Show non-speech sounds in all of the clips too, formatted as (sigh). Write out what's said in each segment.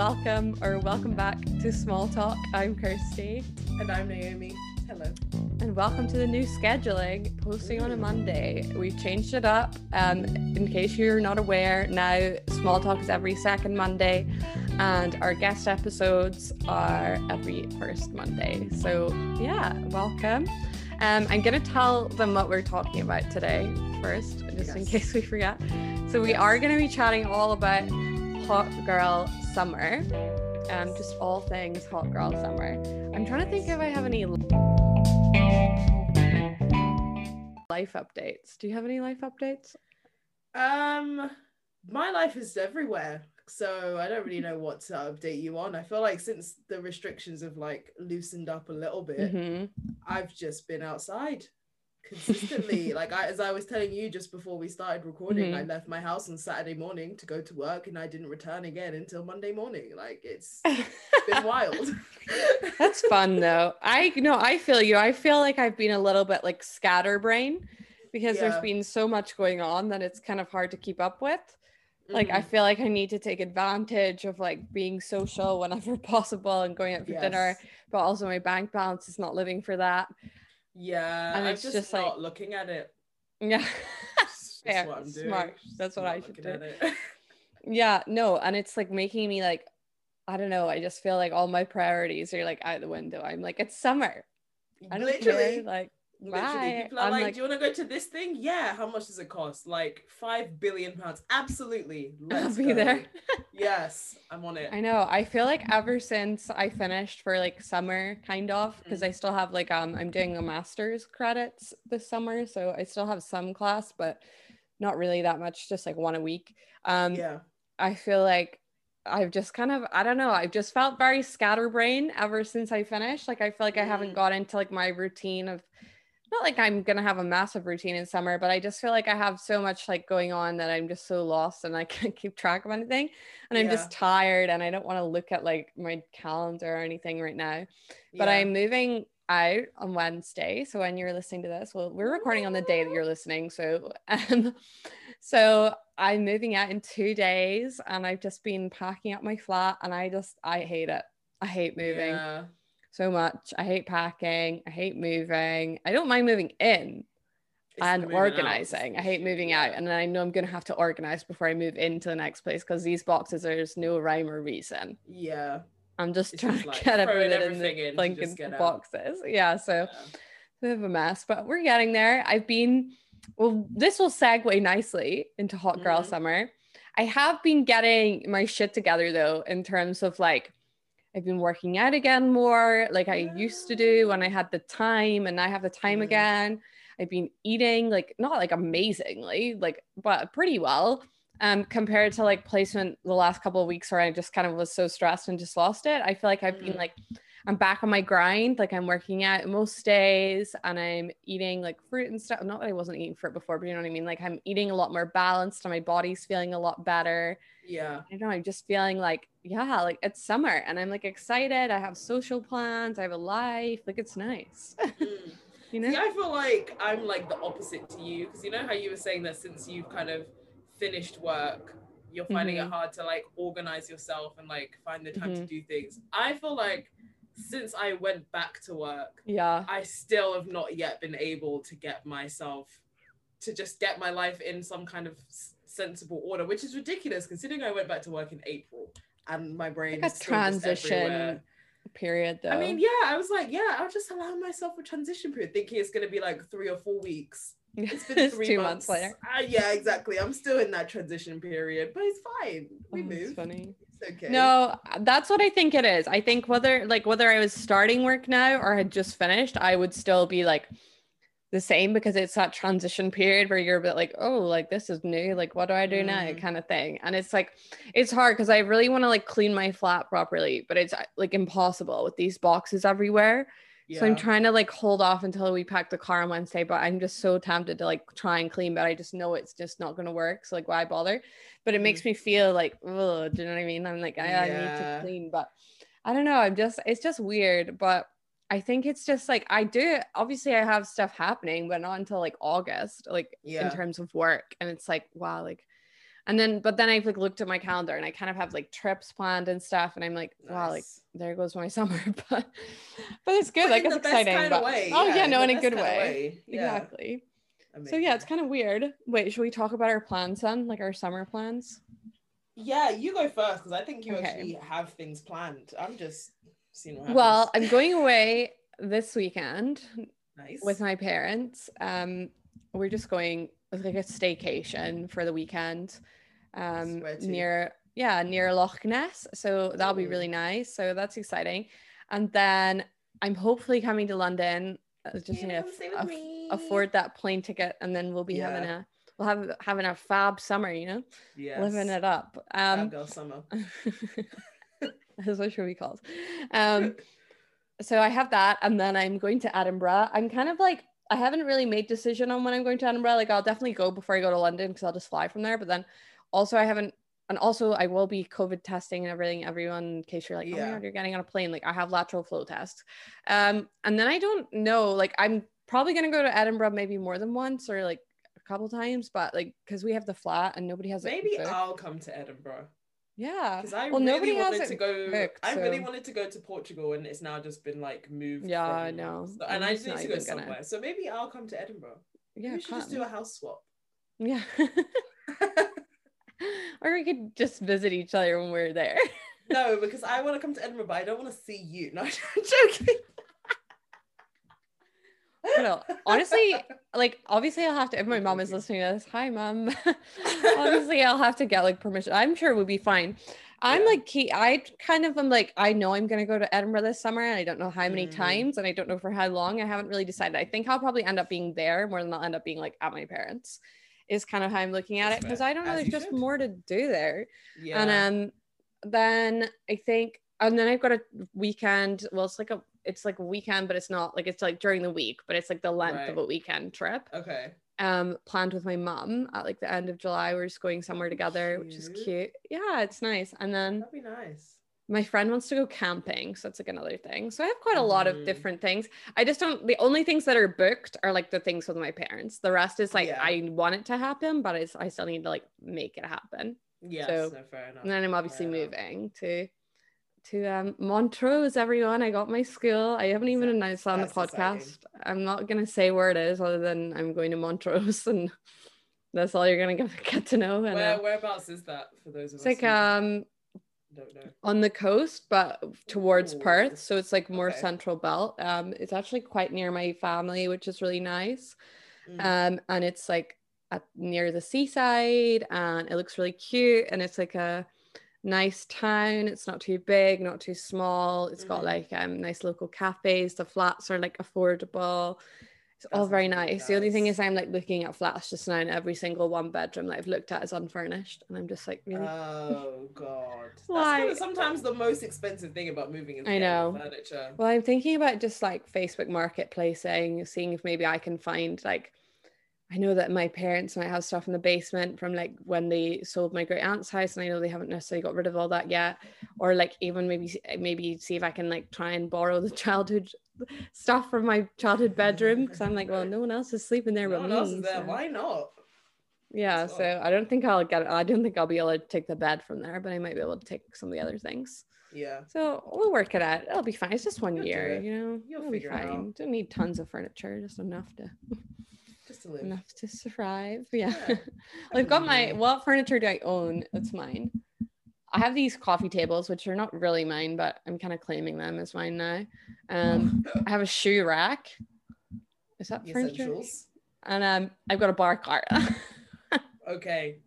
welcome or welcome back to Small Talk. I'm Kirsty. And I'm Naomi. Hello. And welcome to the new scheduling, posting on a Monday. We've changed it up. Um, in case you're not aware, now Small Talk is every second Monday, and our guest episodes are every first Monday. So, yeah, welcome. Um, I'm going to tell them what we're talking about today first, just yes. in case we forget. So, we are going to be chatting all about hot girl summer, um, just all things hot girl summer. I'm trying to think if I have any life updates. Do you have any life updates? Um, my life is everywhere, so I don't really know what to update you on. I feel like since the restrictions have like loosened up a little bit, mm-hmm. I've just been outside consistently. (laughs) like I, as I was telling you just before we started recording, mm-hmm. I left my house on Saturday morning to go to work, and I didn't return again until Monday morning. Like it's (laughs) been wild. That's fun though. I know I feel you. I feel like I've been a little bit like scatterbrain because yeah. there's been so much going on that it's kind of hard to keep up with. Like mm-hmm. I feel like I need to take advantage of like being social whenever (laughs) possible and going out for yes. dinner, but also my bank balance is not living for that. Yeah, and it's just, just not like looking at it. Yeah, (laughs) yeah, smart. That's what I should do. (laughs) yeah, no, and it's like making me like, I don't know. I just feel like all my priorities are like out the window. I'm like, it's summer. I don't Literally, care. Like, Literally, people are like, like, "Do you want to go to this thing? Yeah. How much does it cost? Like five billion pounds. Absolutely. (laughs) Let's I'll be go. there. (laughs) yes, I'm on it. I know. I feel like ever since I finished for like summer, kind of, because mm. I still have like um, I'm doing a master's credits this summer, so I still have some class, but not really that much. Just like one a week. Um, yeah. I feel like I've just kind of I don't know I've just felt very scatterbrained ever since I finished like I feel like I haven't mm. got into like my routine of not like I'm gonna have a massive routine in summer, but I just feel like I have so much like going on that I'm just so lost and I (laughs) can't keep track of anything. And I'm just tired and I don't want to look at like my calendar or anything right now. But yeah. I'm moving out on Wednesday. So when you're listening to this, well, we're recording on the day that you're listening. So (laughs) um so I'm moving out in two days and I've just been packing up my flat and I just I hate it. I hate moving. Yeah so much. I hate packing. I hate moving. I don't mind moving in it's and organizing. Out. I hate moving out. And I know I'm going to have to organize before I move into the next place because these boxes, there's no rhyme or reason. Yeah. I'm just it's trying just like to get everything in the in boxes. Yeah. So yeah. bit of a mess, but we're getting there. I've been, well, this will segue nicely into hot girl mm-hmm. summer. I have been getting my shit together though, in terms of like, I've been working out again more like I used to do when I had the time and I have the time mm. again. I've been eating like not like amazingly, like but pretty well. Um, compared to like placement the last couple of weeks where I just kind of was so stressed and just lost it. I feel like I've been mm. like I'm back on my grind. Like I'm working out most days and I'm eating like fruit and stuff. Not that I wasn't eating fruit before, but you know what I mean? Like I'm eating a lot more balanced and my body's feeling a lot better. Yeah. I don't know. I'm just feeling like, yeah, like it's summer and I'm like excited. I have social plans. I have a life. Like it's nice. (laughs) mm. You know? See, I feel like I'm like the opposite to you because you know how you were saying that since you've kind of finished work, you're finding mm-hmm. it hard to like organize yourself and like find the time mm-hmm. to do things. I feel like since I went back to work, yeah, I still have not yet been able to get myself to just get my life in some kind of sensible order, which is ridiculous considering I went back to work in April and my brain like a transition period though. I mean, yeah, I was like, yeah, I'll just allow myself a transition period, thinking it's gonna be like three or four weeks. (laughs) It's been three two months, months later. Uh, yeah, exactly. I'm still in that transition period, but it's fine. We oh, move. funny okay. No, that's what I think it is. I think whether like whether I was starting work now or had just finished, I would still be like the same because it's that transition period where you're a bit like, oh, like this is new. Like, what do I do mm. now? Kind of thing. And it's like, it's hard because I really want to like clean my flat properly, but it's like impossible with these boxes everywhere. So I'm trying to like hold off until we pack the car on Wednesday, but I'm just so tempted to like try and clean, but I just know it's just not gonna work. So like why bother? But it makes mm. me feel like, oh, do you know what I mean? I'm like, I, yeah. I need to clean, but I don't know. I'm just it's just weird, but I think it's just like I do obviously I have stuff happening, but not until like August, like yeah. in terms of work. And it's like, wow, like and then but then I've like looked at my calendar and I kind of have like trips planned and stuff, and I'm like, nice. like there goes my (laughs) summer, but but it's good, but like it's exciting. But, way, oh yeah, yeah no, in a good way. way. Yeah. Exactly. Amazing. So yeah, it's kind of weird. Wait, should we talk about our plans then, like our summer plans? Yeah, you go first because I think you okay. actually have things planned. I'm just seeing what happens. Well, I'm going away this weekend (laughs) nice. with my parents. Um, we're just going like a staycation for the weekend um near yeah near Loch Ness. So that'll be really nice. So that's exciting. And then I'm hopefully coming to London uh, just yeah, afford that plane ticket and then we'll be yeah. having a we'll have having a fab summer you know? Yes. living it up. Um fab summer. (laughs) That's what should be called um (laughs) so I have that and then I'm going to Edinburgh. I'm kind of like I haven't really made decision on when I'm going to Edinburgh. Like I'll definitely go before I go to London because I'll just fly from there. But then also I haven't and also I will be COVID testing and everything, everyone, in case you're like, oh my god, you're getting on a plane. Like I have lateral flow tests. Um, and then I don't know, like I'm probably gonna go to Edinburgh maybe more than once or like a couple times, but like because we have the flat and nobody has maybe I'll come to Edinburgh. Yeah. Because I well, really wanted to go. Picked, I really wanted to go to Portugal, and it's now just been like moved. Yeah, from, I know. So, and I just need to go somewhere. Gonna... So maybe I'll come to Edinburgh. Yeah, we should just do a house swap. Yeah. (laughs) or we could just visit each other when we're there. (laughs) no, because I want to come to Edinburgh, but I don't want to see you. No, (laughs) I'm joking. No, honestly, like obviously I'll have to if my mom is listening to this, hi mom. (laughs) (laughs) obviously I'll have to get like permission. I'm sure it would be fine. I'm yeah. like key. I kind of am like I know I'm gonna go to Edinburgh this summer, and I don't know how many mm. times, and I don't know for how long. I haven't really decided. I think I'll probably end up being there more than I'll end up being like at my parents. Is kind of how I'm looking at That's it because I don't know. There's just should. more to do there. Yeah. And um, then I think, and then I've got a weekend. Well, it's like a it's like a weekend, but it's not like it's like during the week, but it's like the length right. of a weekend trip. Okay. Um, planned with my mom at like the end of July. We're just going somewhere together, cute. which is cute. Yeah, it's nice. And then that'd be nice. My friend wants to go camping, so that's like another thing. So I have quite a lot of mm-hmm. different things. I just don't. The only things that are booked are like the things with my parents. The rest is like yeah. I want it to happen, but I, I still need to like make it happen. Yeah. So no, fair enough. And then I'm obviously moving to to um, Montrose, everyone. I got my school. I haven't even announced on the podcast. Exciting. I'm not gonna say where it is, other than I'm going to Montrose, (laughs) and that's all you're gonna get, (laughs) get to know. And, Where, uh, whereabouts is that for those of it's us? It's like um on the coast, but towards Ooh. Perth, so it's like more okay. central belt. Um, it's actually quite near my family, which is really nice. Mm. Um, and it's like at near the seaside, and it looks really cute, and it's like a nice town. It's not too big, not too small. It's got mm-hmm. like um nice local cafes. The flats are like affordable. It's That's all very nice. The only thing is I'm like looking at flats just now and every single one bedroom that I've looked at is unfurnished. And I'm just like, really? Oh god. (laughs) Why? That's sometimes the most expensive thing about moving is I know. furniture. Well, I'm thinking about just like Facebook marketplacing, seeing if maybe I can find like I know that my parents might have stuff in the basement from like when they sold my great aunt's house, and I know they haven't necessarily got rid of all that yet. Or like even maybe eh, maybe see if I can like try and borrow the (laughs) childhood stuff from my childhood bedroom because I'm like, well, no one else is sleeping there no but one me. Else is there. So. Why not? Yeah, so I don't think I'll get. I don't think I'll be able to take the bed from there, but I might be able to take some of the other things. Yeah. So we'll work it out. It'll be fine. It's just one You'll year, you know. You'll It'll be fine. Don't need tons of furniture, just enough to (laughs) just to live. Enough to survive. Yeah. yeah. (laughs) I've got my what furniture do I own? It's mine. I have these coffee tables, which are not really mine, but I'm kind of claiming them as mine now. Um, (laughs) I have a shoe rack. Is that the furniture? Essentials. And um, I've got a bar cart. (laughs) okay,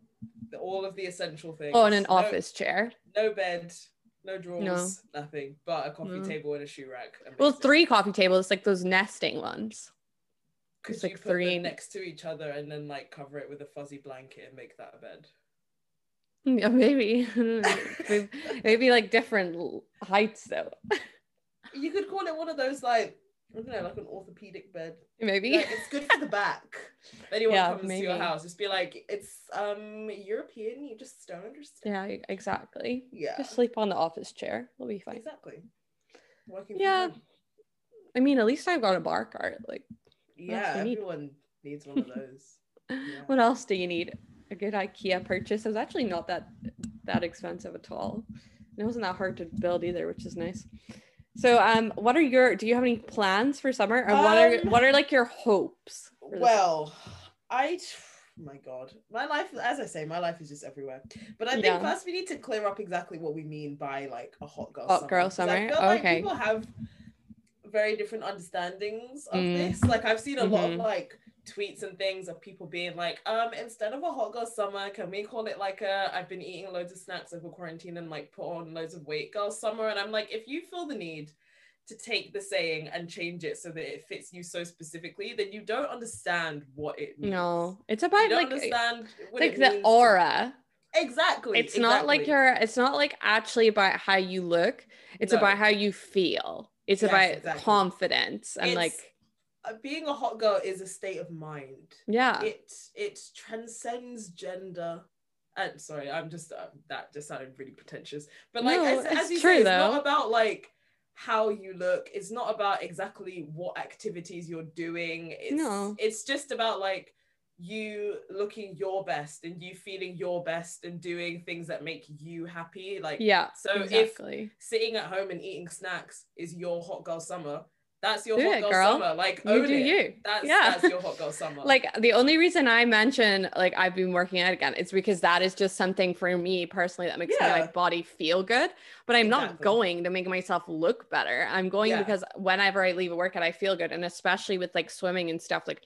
the, all of the essential things. Oh, and an no, office chair. No bed, no drawers, no. nothing, but a coffee no. table and a shoe rack. Amazing. Well, three coffee tables, like those nesting ones. Could you like put three them next to each other and then like cover it with a fuzzy blanket and make that a bed? Yeah, maybe. (laughs) maybe, maybe like different heights though. You could call it one of those like I don't know, like an orthopedic bed. Maybe like, it's good for the back. (laughs) If anyone yeah, comes maybe. to your house, just be like, it's um European. You just don't understand. Yeah, exactly. Yeah, just sleep on the office chair. We'll be fine. Exactly. Working yeah. I mean, at least I've got a bar cart. Like yeah, everyone need? needs one of (laughs) those. Yeah. what else do you need? a good IKEA purchase. It was actually not that that expensive at all. It wasn't that hard to build either, which is nice. So, um, what are your? Do you have any plans for summer, or um, what are um, what are like your hopes? Well, I, oh my God, my life, as I say, my life is just everywhere. But I think yeah. first we need to clear up exactly what we mean by like a hot girl. Hot summer. girl summer. I feel okay. like people have very different understandings of mm. this. Like I've seen a mm-hmm. lot of mm-hmm. like tweets and things of people being like, um, instead of a hot girl summer, can we call it like a I've been eating loads of snacks over quarantine and like put on loads of weight girl summer? And I'm like, if you feel the need to take the saying and change it so that it fits you so specifically, then you don't understand what it means. No, it's about like understand like the aura. Exactly. It's exactly. not like your. It's not like actually about how you look. It's no. about how you feel. It's yes, about exactly. confidence and it's, like uh, being a hot girl is a state of mind. Yeah. It it transcends gender. And sorry, I'm just uh, that just sounded really pretentious. But like no, as, as you true, say, it's not about like how you look. It's not about exactly what activities you're doing. It's no. it's just about like you looking your best and you feeling your best and doing things that make you happy. Like yeah. So exactly. if sitting at home and eating snacks is your hot girl summer, that's your do hot it, girl, girl, summer. Like you do it. you. That's yeah. that's your hot girl summer. (laughs) like the only reason I mention like I've been working out again, it's because that is just something for me personally that makes yeah. my like body feel good. But I'm exactly. not going to make myself look better. I'm going yeah. because whenever I leave a workout, I feel good. And especially with like swimming and stuff, like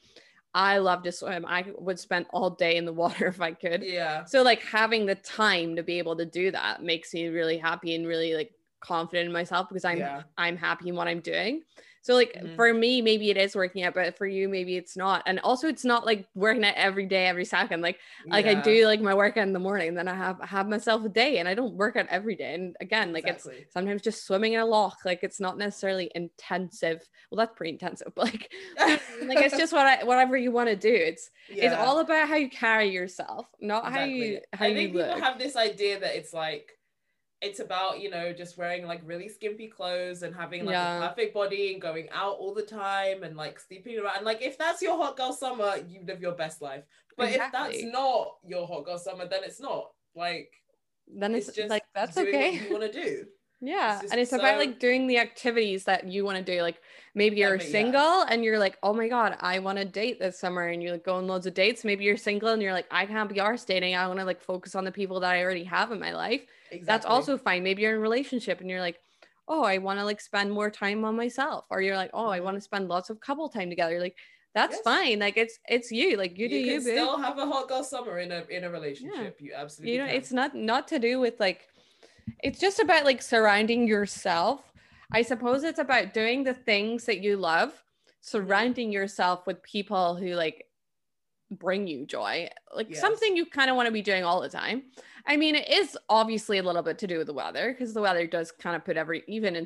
I love to swim. I would spend all day in the water (laughs) if I could. Yeah. So like having the time to be able to do that makes me really happy and really like confident in myself because I'm yeah. I'm happy in what I'm doing. So like mm-hmm. for me, maybe it is working out, but for you, maybe it's not. And also it's not like working out every day, every second. Like yeah. like I do like my workout in the morning, then I have have myself a day and I don't work out every day. And again, like exactly. it's sometimes just swimming in a loch. Like it's not necessarily intensive. Well, that's pretty intensive, (laughs) but like like it's just (laughs) what I whatever you want to do. It's yeah. it's all about how you carry yourself, not exactly. how you how I think you people have this idea that it's like it's about you know just wearing like really skimpy clothes and having like yeah. a perfect body and going out all the time and like sleeping around and like if that's your hot girl summer you live your best life but exactly. if that's not your hot girl summer then it's not like then it's, it's just like that's okay you want to do yeah it's and it's so... about like doing the activities that you want to do like maybe you're single yeah. and you're like oh my god i want to date this summer and you're like going loads of dates maybe you're single and you're like i can't be arse dating i want to like focus on the people that i already have in my life exactly. that's also fine maybe you're in a relationship and you're like oh i want to like spend more time on myself or you're like oh i mm-hmm. want to spend lots of couple time together like that's yes. fine like it's it's you like you do you, you still have a hot girl summer in a in a relationship yeah. you absolutely you know can. it's not not to do with like it's just about like surrounding yourself. I suppose it's about doing the things that you love, mm-hmm. surrounding yourself with people who like bring you joy, like yes. something you kind of want to be doing all the time. I mean, it is obviously a little bit to do with the weather because the weather does kind of put every, even in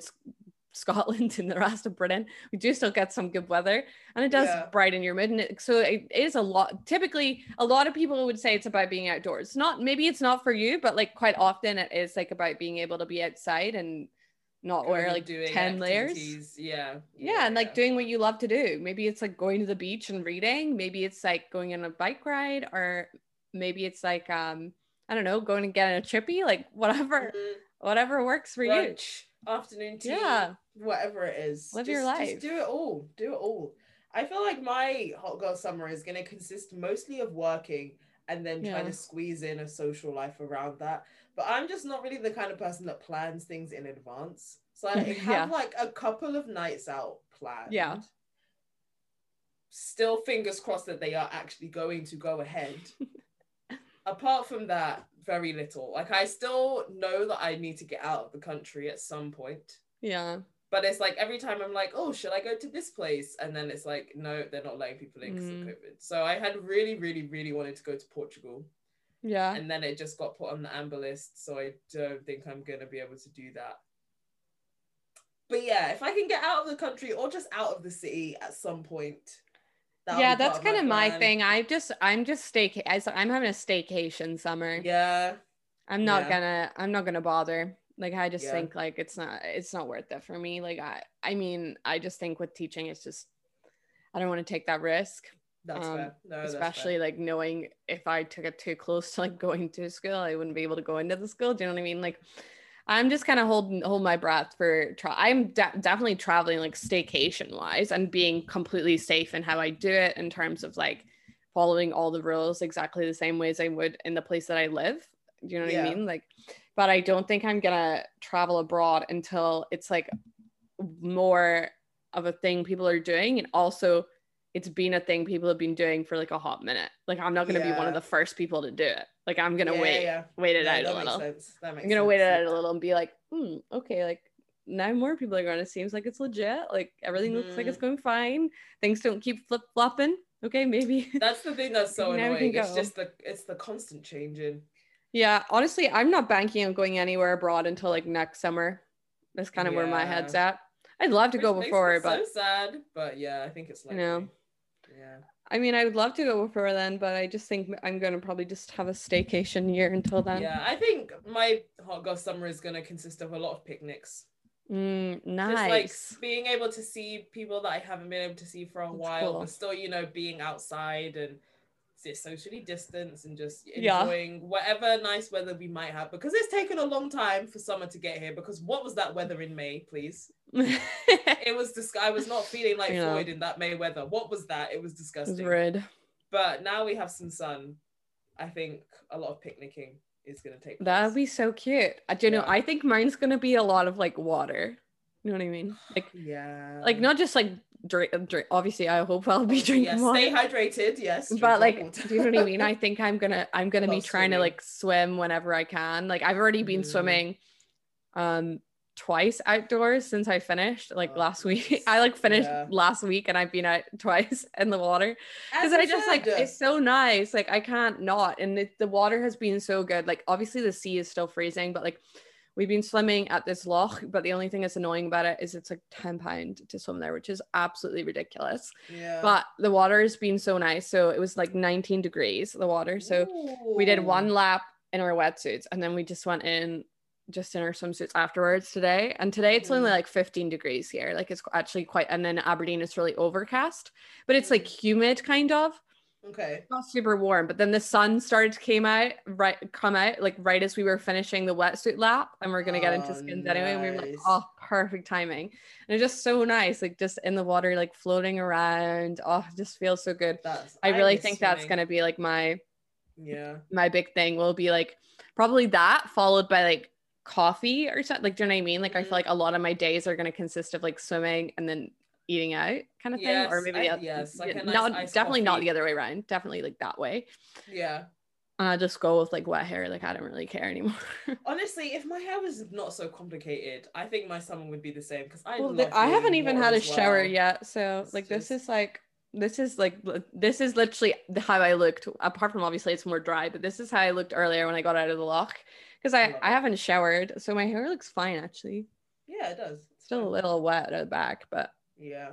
Scotland (laughs) and the rest of Britain, we do still get some good weather and it does yeah. brighten your mood. And it, so it is a lot. Typically, a lot of people would say it's about being outdoors. Not maybe it's not for you, but like quite often it is like about being able to be outside and not wear like 10 layers. Yeah. yeah. Yeah. And like doing what you love to do. Maybe it's like going to the beach and reading. Maybe it's like going on a bike ride or maybe it's like, um, I don't know, going and getting a chippy, like (laughs) whatever, mm-hmm. whatever works for Brunch. you afternoon tea, yeah. Whatever it is. Live just, your life. Just do it all. Do it all. I feel like my hot girl summer is going to consist mostly of working and then trying to squeeze in a social life around that. But I'm just not really the kind of person that plans things in advance. So I (laughs) have yeah. like a couple of nights out planned. Yeah. Still fingers crossed that they are actually going to go ahead. (laughs) Apart from that, very little. Like I still know that I need to get out of the country at some point. Yeah. But it's like every time I'm like, oh, should I go to this place? And then it's like, no, they're not letting people in because mm. of COVID. So I had really, really, really wanted to go to Portugal. Yeah. And then it just got put on the amber list. So I don't think I'm going to be able to do that. But yeah, if I can get out of the country or just out of the city at some point, yeah, that's kind of my, my thing. I just I'm just stay I'm having a staycation summer. Yeah. I'm not yeah. gonna I'm not gonna bother. Like I just yeah. think like it's not it's not worth it for me. Like I I mean, I just think with teaching it's just I don't want to take that risk. That's um, fair. No, especially that's like knowing if I took it too close to like going to school, I wouldn't be able to go into the school. Do you know what I mean? Like, I'm just kind of holding hold my breath for. Tra- I'm de- definitely traveling like staycation wise and being completely safe in how I do it in terms of like following all the rules exactly the same ways I would in the place that I live. Do you know what Yeah. I mean? Like, but I don't think I'm gonna travel abroad until it's like more of a thing people are doing and also it's been a thing people have been doing for like a hot minute. Like I'm not gonna be one of the first people to do it. Like I'm gonna Yeah, wait, yeah. wait it out a little. sense. That makes I'm gonna sense. wait it out a little and be like, hmm, okay, like now more people are going. It seems like it's legit. Like everything looks like it's Mm-hmm. going fine. Things don't keep flip flopping. Okay, maybe. That's the thing that's so (laughs) annoying. It's just the it's the constant changing. Yeah, honestly, I'm not banking on going anywhere abroad until like next summer. That's kind of where my head's at. I'd love to Which go before, but so sad. But yeah, I think it's like know. Yeah. I mean, I would love to go before then, but I just think I'm gonna probably just have a staycation year until then. Yeah, I think my hot girl summer is gonna consist of a lot of picnics. Mm, Just nice. like being able to see people that I haven't been able to see for a That's while, cool. but still, you know, being outside and just socially distance and just Yeah. enjoying whatever nice weather we might have because it's taken a long time for summer to get here. Because what was that weather in May, please? (laughs) It was dis- I was not feeling like Yeah. Floyd in that May weather. What was that? It was It was disgusting. rude. But now we have some sun. I think a lot of picnicking is gonna take. That'd be so cute. I do you know. I think mine's gonna be a lot of like water. You know what I mean? Like, yeah. like not just like drink. drink. Obviously, I hope I'll be (laughs) drinking yes, water. Stay hydrated. Yes. but like, do you know what I mean? I (laughs) think I'm gonna I'm gonna be Love trying to like swim whenever I can. Like I've already been Mhm. swimming, um, twice outdoors since I finished. Like Oh, last week. (laughs) I like finished Yeah. last week, and I've been out twice in the water because I just like it's so nice. Like I can't not, and it, the water has been so good. Like obviously the sea is still freezing, but like we've been swimming at this loch. But the only thing that's annoying about it is it's like ten pound to swim there, which is absolutely ridiculous. yeah. But the water has been so nice. So it was like 19 degrees the water. So we did one lap in our wetsuits, and then we just went in just in our swimsuits afterwards today. And today it's only Mhm. like 15 degrees here. Like it's actually quite. And then Aberdeen it's really overcast, but it's like humid kind of Okay. not super warm, but then the sun started to came out right come out like right as we were finishing the wetsuit lap and we're gonna get into Oh, skins anyway. And we were like, nice. oh, perfect timing. And it's just so nice, like just in the water, like floating around. Oh, it just feels so good. That's. I really miss think that's gonna be like my Yeah. my big thing will be like probably that followed by like coffee or something. Like, do you know what I mean? Like I feel mm-hmm. like a lot of my days are gonna consist of like swimming and then eating out kind of thing. Or maybe I- the yes, like nice not definitely not the other way around. Definitely like that way. Yeah. And I just go with like wet hair. Like I don't really care anymore. (laughs) Honestly, if my hair was not so complicated, I think my summer would be the same because I. well, the- I haven't even had a shower well. yet. So It's like this is like this is like this is literally the- how I looked. Apart from obviously it's more dry, but this is how I looked earlier when I got out of the loch because I Love I haven't showered, so my hair looks fine actually. Yeah, it does. It's Still a little wet at the back, but Yeah.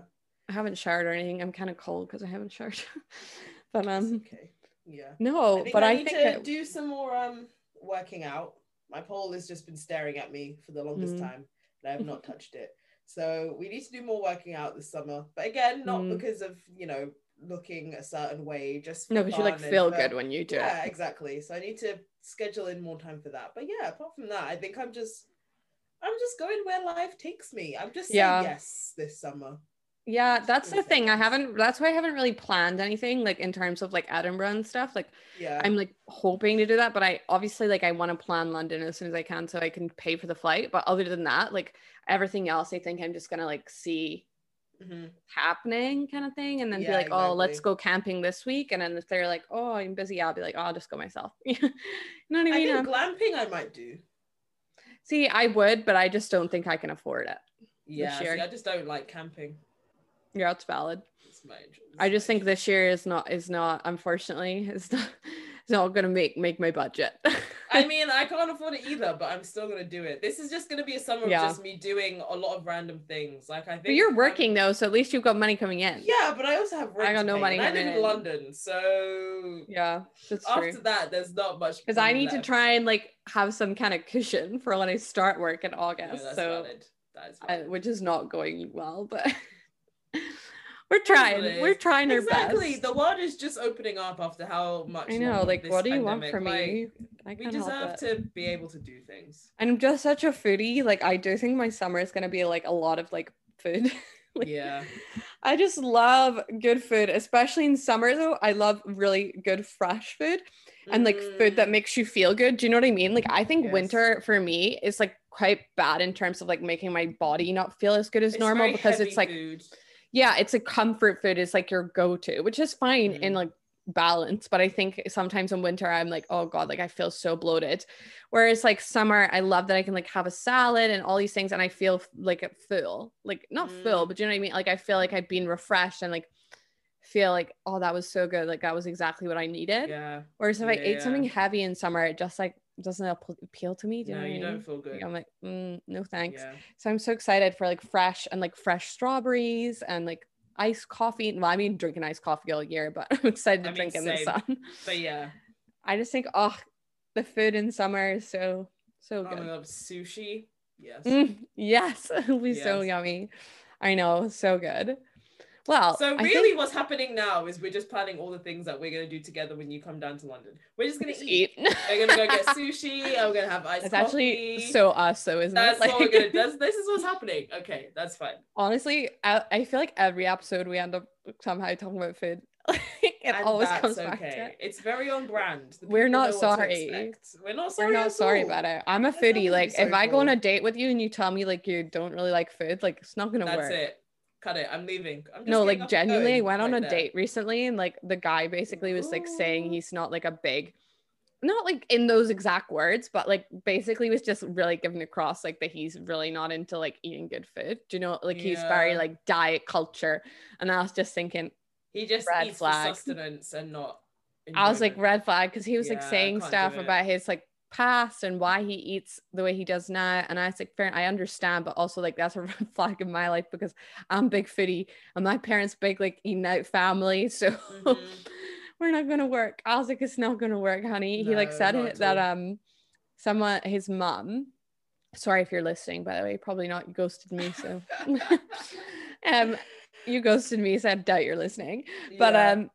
I haven't showered or anything. I'm kind of cold because I haven't showered. (laughs) but um okay. Yeah. no, I but I I need think to that- do some more um working out. My pole has just been staring at me for the longest Mm. time, and I have not touched it. So we need to do more working out this summer. But again, not Mm. because of you know looking a certain way, just no, because you like and feel good when you do Yeah, it. exactly. So I need to schedule in more time for that. But yeah, apart from that, I think I'm just I'm just going where life takes me. I'm just saying Yeah. yes this summer. Yeah, that's the thing. I haven't. That's why I haven't really planned anything like in terms of like Edinburgh and stuff. Like Yeah. I'm like hoping to do that, but I obviously like I want to plan London as soon as I can so I can pay for the flight. But other than that, like everything else, I think I'm just gonna like see Mhm. happening kind of thing, and then be Yeah, like, oh, let's go camping this week. And then if they're like, oh, I'm busy, I'll be like, oh, I'll just go myself. (laughs) you know what I I mean? think Um, glamping I might do. See, I would, but I just don't think I can afford it. Yeah, see, I just don't like camping. Yeah, it's valid. It's my, it's I just think this year is not is not unfortunately (laughs) it's not it's not gonna make make my budget. (laughs) I mean, I can't afford it either, but I'm still gonna do it. This is just gonna be a summer Yeah. of just me doing a lot of random things. Like I think but you're I'm- working though, so at least you've got money coming in. Yeah, but I also have rent. I got no money I live in in. London, so Yeah, that's after true. that, there's not much. Because I need to try and like have some kind of cushion for when I start work in August. that's so valid. That is I, which is not going well, but (laughs) we're trying. We're trying our exactly. best. The world is just opening up after how much. I know. Like, what do you want pandemic, from me? like, I we deserve to be able to do things. I'm just such a foodie. Like, I do think my summer is gonna be like a lot of like food. (laughs) like, yeah. I just love good food, especially in summer though. I love really good fresh food and like food that Mm, makes you feel good. Do you know what I mean? Like I think Yes. winter for me is like quite bad in terms of like making my body not feel as good as it's normal because it's like food. Yeah, it's a comfort food It's like your go-to, which is fine in Mhm. like balance. But I think sometimes in winter I'm like, oh God, like I feel so bloated. Whereas like summer, I love that I can like have a salad and all these things and I feel like full. Like not full, Mm. but you know what I mean? Like I feel like I've been refreshed and like feel like, oh, that was so good. Like that was exactly what I needed. Yeah. Whereas if I ate Yeah. something heavy in summer, it just like doesn't ap- appeal to me. Do you No, know you mean? don't feel good. I'm like, mm, no thanks. Yeah. So I'm so excited for like fresh and like fresh strawberries and like iced coffee. Well, I mean drinking iced coffee all year, but (laughs) I'm excited to I mean, drink in the sun. But yeah. (laughs) I just think, oh, the food in summer is so so Oh I love sushi. Yes. Mm, yes, (laughs) it'll be so yummy. I know, so good. Well, So really, think what's happening now is we're just planning all the things that we're gonna do together when you come down to London. We're just gonna eat. eat. (laughs) We're gonna go get sushi. and we're gonna have iced It's coffee. actually so us, though, isn't That's it? what we're gonna. That's, this is what's happening. Okay, that's fine. honestly, I, I feel like every episode we end up somehow talking about food. (laughs) it and always that's comes back okay. to it. It's very on brand. We're not to sorry. We're not sorry. We're not sorry all. about it. I'm a foodie. Like, be if sorry I go on a date with you and you tell me like you don't really like food, like it's not gonna That's work. That's it. Cut it. I'm leaving. I'm just No, like genuinely, I went on right a there. date recently, and like the guy basically was like saying he's not like a big, not like in those exact words, but like basically was just really giving across like that he's really not into like eating good food. Do you know? Like he's very like diet culture, and I was just thinking, He just Red eats flag. sustenance and not. I was like enjoyment. red flag because he was like Yeah, saying can't stuff it. about his like past and why he eats the way he does now. And I was like, fair, I understand, but also like that's a (laughs) red flag in my life because I'm big foodie and my parents big like eating out family. (laughs) So Mhm. (laughs) we're not gonna work. I was like, it's not gonna work, honey. he like said it that um someone his mom. Sorry if you're listening, by the way, probably not. You ghosted me, so um you ghosted me, so I doubt you're listening but um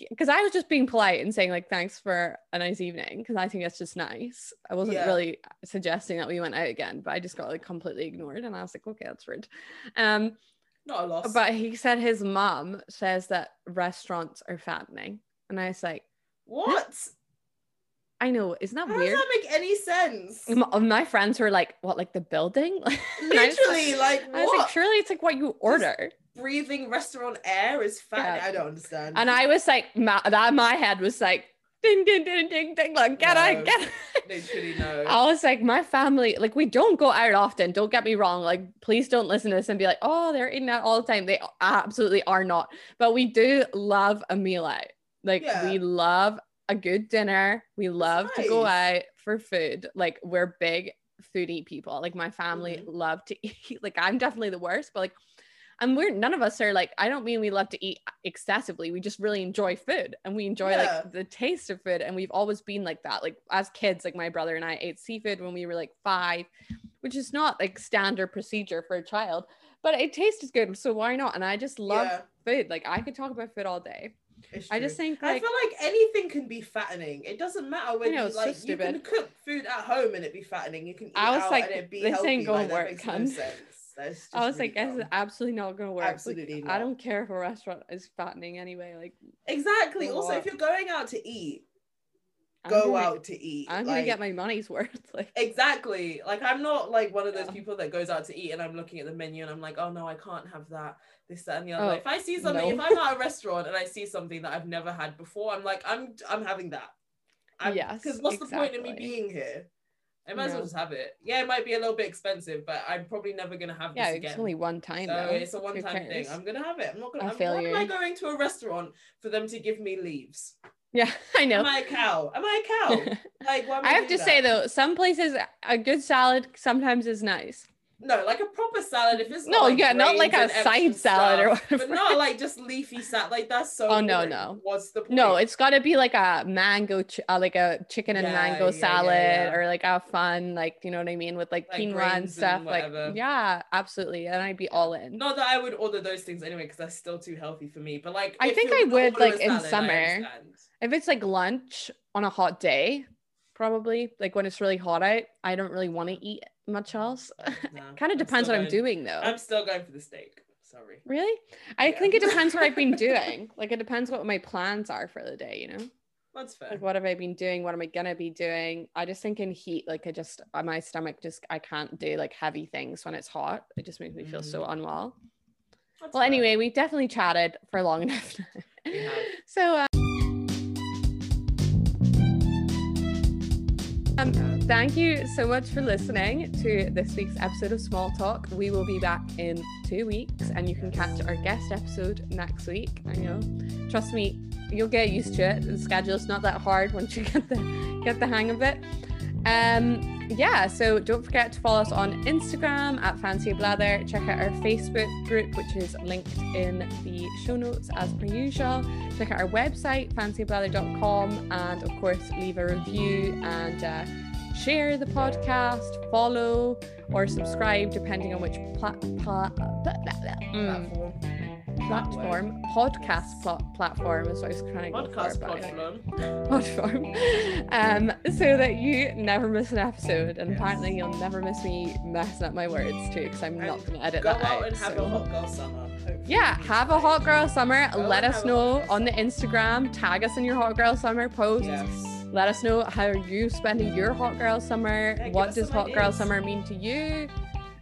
(laughs) because i was just being polite and saying like thanks for a nice evening because i think that's just nice i wasn't Yeah. really suggesting that we went out again but i just got like completely ignored and i was like okay that's rude um not a loss. but he said his mom says that restaurants are fattening and i was like what? i know isn't that How weird does that make any sense? M- my friends were like what like the building (laughs) And I was Literally, like I was like, what? surely it's like what you order. Breathing restaurant air is fat. Yeah. I don't understand. And I was like, my, that my head was like, ding, ding, ding, ding, ding, like, get No. out, get out. (laughs) literally no. I was like, my family, like, we don't go out often. Don't get me wrong. Like, please don't listen to this and be like, oh, they're eating out all the time. They absolutely are not. But we do love a meal out. Like, Yeah. we love a good dinner. We love to go out for food. Like, we're big foodie people. Like, my family Mhm. love to (laughs) eat. Like, I'm definitely the worst, but like, and we're none of us are like, I don't mean we love to eat excessively. We just really enjoy food and we enjoy Yeah. like the taste of food. And we've always been like that. Like as kids, like my brother and I ate seafood when we were like five, which is not like standard procedure for a child, but it tastes good. So why not? And I just love Yeah, food. Like I could talk about food all day. I just think I feel like anything can be fattening. It doesn't matter when know, you it's so like you can cook food at home and it be fattening. You can eat I was out like, and it be this healthy. ain't gonna like, that work, makes no sense. That's I was like, this is absolutely not gonna work. Like, Absolutely I don't care if a restaurant is fattening anyway. Like exactly. Also, if you're going out to eat, I'm go gonna- out to eat. I'm gonna get my money's (laughs) worth. Like Exactly. Like I'm not like one of those Yeah. people that goes out to eat and I'm looking at the menu and I'm like, oh no, I can't have that. This, that, and the other. Oh, Like, if I see something, no. if I'm at a (laughs) restaurant and I see something that I've never had before, I'm like, I'm I'm having that. I'm, Yes, Because what's the point of me being here? I might as well just have it. Yeah, it might be a little bit expensive, but I'm probably never gonna have yeah, this again. it's only one time so though. it's a one-time thing. I'm gonna have it. I'm not gonna. I I'm, feel why am I going to a restaurant for them to give me leaves? Yeah, (laughs) I know. Am I a cow? Am I a cow? (laughs) like, I, I have to doing say though, some places a good salad sometimes is nice. No, like a proper salad. If it's no, like yeah, not like a side salad or whatever. But not like just leafy salad. Like that's so. Oh no, no. What's the point? No, it's got to be like a mango, ch- uh, like a chicken and Yeah, mango yeah, salad, yeah, or like a fun, like you know what I mean, with like, Like quinoa and grains and stuff. like yeah, absolutely, and I'd be all in. Not that I would order those things anyway, because that's still too healthy for me. But like, I think I would, like, in salad, I summer. If it's like lunch on a hot day, probably like when it's really hot out, I don't really want to eat much else. No, (laughs) kind of depends what I'm doing though. I'm still going for the steak. Sorry. Really? I Yeah. think it (laughs) depends what I've been doing. Like it depends what my plans are for the day, you know? That's fair. Like what have I been doing? What am I gonna be doing? I just think in heat, like I just uh, my stomach just I can't do like heavy things when it's hot. It just makes me feel so unwell. That's Well, fair. anyway, we definitely chatted for long (laughs) enough. Have. so uh, um, thank you so much for listening to this week's episode of Small Talk. We will be back in two weeks, and you can catch our guest episode next week. I know, trust me, you'll get used to it. The schedule's not that hard once you (laughs) get the get the hang of it. Um, yeah, so don't forget to follow us on Instagram at Fancy Blather. Check out our Facebook group, which is linked in the show notes as per usual. Check out our website, fancyblather.com, and of course, leave a review and uh, share the podcast, follow or subscribe, depending on which pla- pla- mm, Platform. platform, podcast pl- platform is what I was trying to go Podcast for. platform. platform um so that you never miss an episode and Yes. apparently you'll never miss me messing up my words too because i'm not going to edit Go that out out and have so- a hot girl summer. hopefully. yeah have a hot girl summer Go let us have a hot know on the instagram tag us in your hot girl summer posts Yes. Let us know how you spending your hot girl summer Yeah, what does hot girl summer mean to you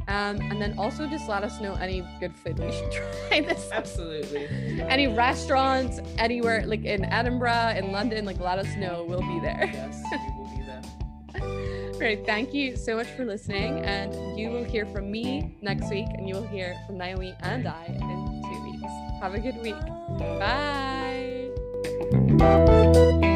um, and then also just let us know any good food we should (laughs) try this Absolutely. any restaurants anywhere like in edinburgh in london like let us know we'll be there Yes, we will be there. (laughs) Right. Thank you so much for listening. And you will hear from me next week, and you will hear from Naomi and I in two weeks. Have a good week. Bye.